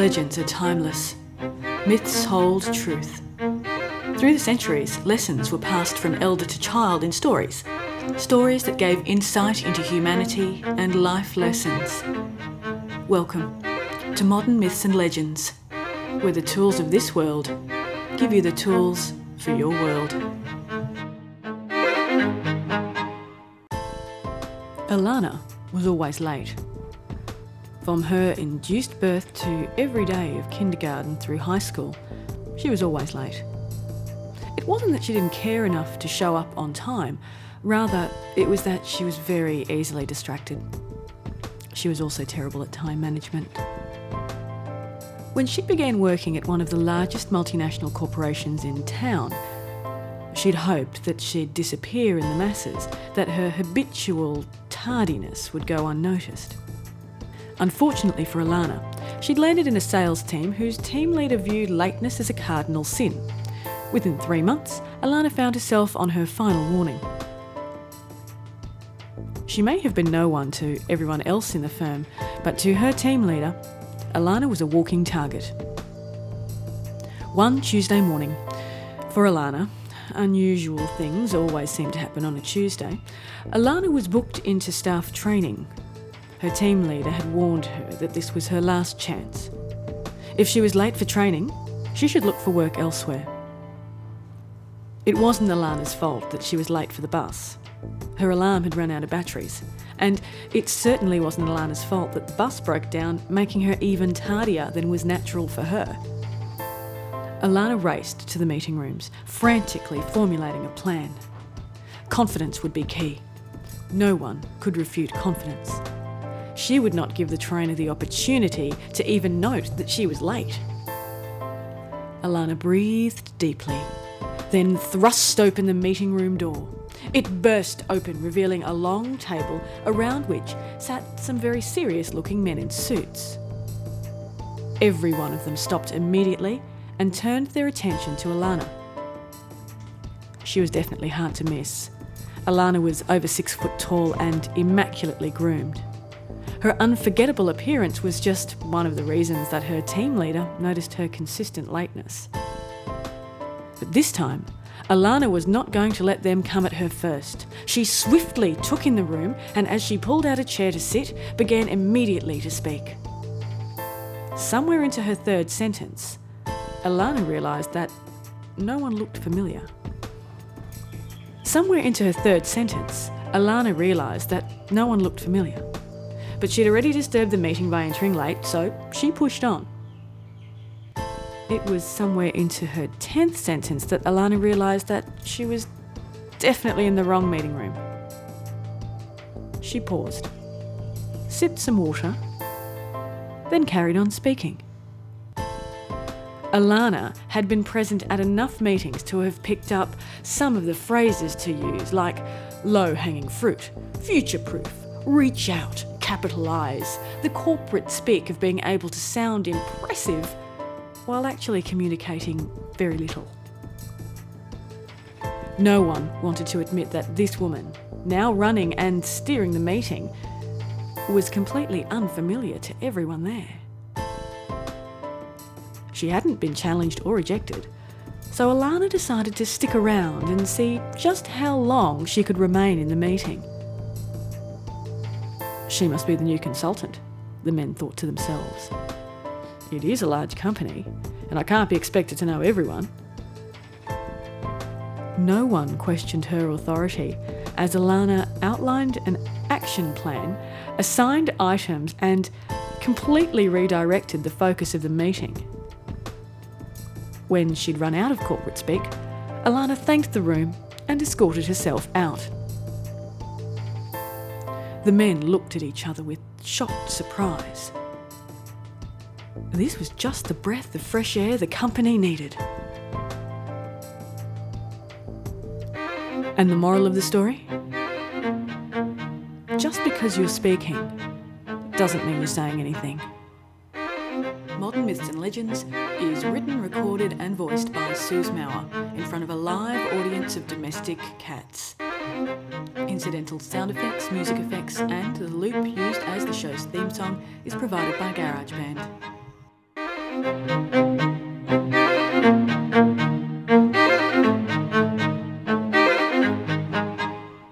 Legends are timeless. Myths hold truth. Through the centuries, lessons were passed from elder to child in stories. Stories that gave insight into humanity and life lessons. Welcome to Modern Myths and Legends, where the tools of this world give you the tools for your world. Alana was always late. From her induced birth to every day of kindergarten through high school, she was always late. It wasn't that she didn't care enough to show up on time, rather, it was that she was very easily distracted. She was also terrible at time management. When she began working at one of the largest multinational corporations in town, she'd hoped that she'd disappear in the masses, that her habitual tardiness would go unnoticed. Unfortunately for Alana, she'd landed in a sales team whose team leader viewed lateness as a cardinal sin. Within three months, Alana found herself on her final warning. She may have been no one to everyone else in the firm, but to her team leader, Alana was a walking target. One Tuesday morning, for Alana, unusual things always seem to happen on a Tuesday, Alana was booked into staff training her team leader had warned her that this was her last chance. If she was late for training, she should look for work elsewhere. It wasn't Alana's fault that she was late for the bus. Her alarm had run out of batteries, and it certainly wasn't Alana's fault that the bus broke down, making her even tardier than was natural for her. Alana raced to the meeting rooms, frantically formulating a plan. Confidence would be key. No one could refute confidence she would not give the trainer the opportunity to even note that she was late. Alana breathed deeply, then thrust open the meeting room door. It burst open, revealing a long table around which sat some very serious looking men in suits. Every one of them stopped immediately and turned their attention to Alana. She was definitely hard to miss. Alana was over six foot tall and immaculately groomed. Her unforgettable appearance was just one of the reasons that her team leader noticed her consistent lateness. But this time, Alana was not going to let them come at her first. She swiftly took in the room and, as she pulled out a chair to sit, began immediately to speak. Somewhere into her third sentence, Alana realised that no one looked familiar. Somewhere into her third sentence, Alana realised that no one looked familiar but she'd already disturbed the meeting by entering late, so she pushed on. It was somewhere into her 10th sentence that Alana realised that she was definitely in the wrong meeting room. She paused, sipped some water, then carried on speaking. Alana had been present at enough meetings to have picked up some of the phrases to use, like low hanging fruit, future proof, reach out, capitalise, the corporate speak of being able to sound impressive while actually communicating very little. No one wanted to admit that this woman, now running and steering the meeting, was completely unfamiliar to everyone there. She hadn't been challenged or rejected, so Alana decided to stick around and see just how long she could remain in the meeting. She must be the new consultant, the men thought to themselves. It is a large company, and I can't be expected to know everyone. No one questioned her authority as Alana outlined an action plan, assigned items, and completely redirected the focus of the meeting. When she'd run out of corporate speak, Alana thanked the room and escorted herself out. The men looked at each other with shocked surprise. This was just the breath of fresh air the company needed. And the moral of the story? Just because you're speaking doesn't mean you're saying anything. Modern Myths and Legends is written, recorded, and voiced by Suze Mauer in front of a live audience of domestic cats. Incidental sound effects, music effects, and the loop used as the show's theme song is provided by GarageBand.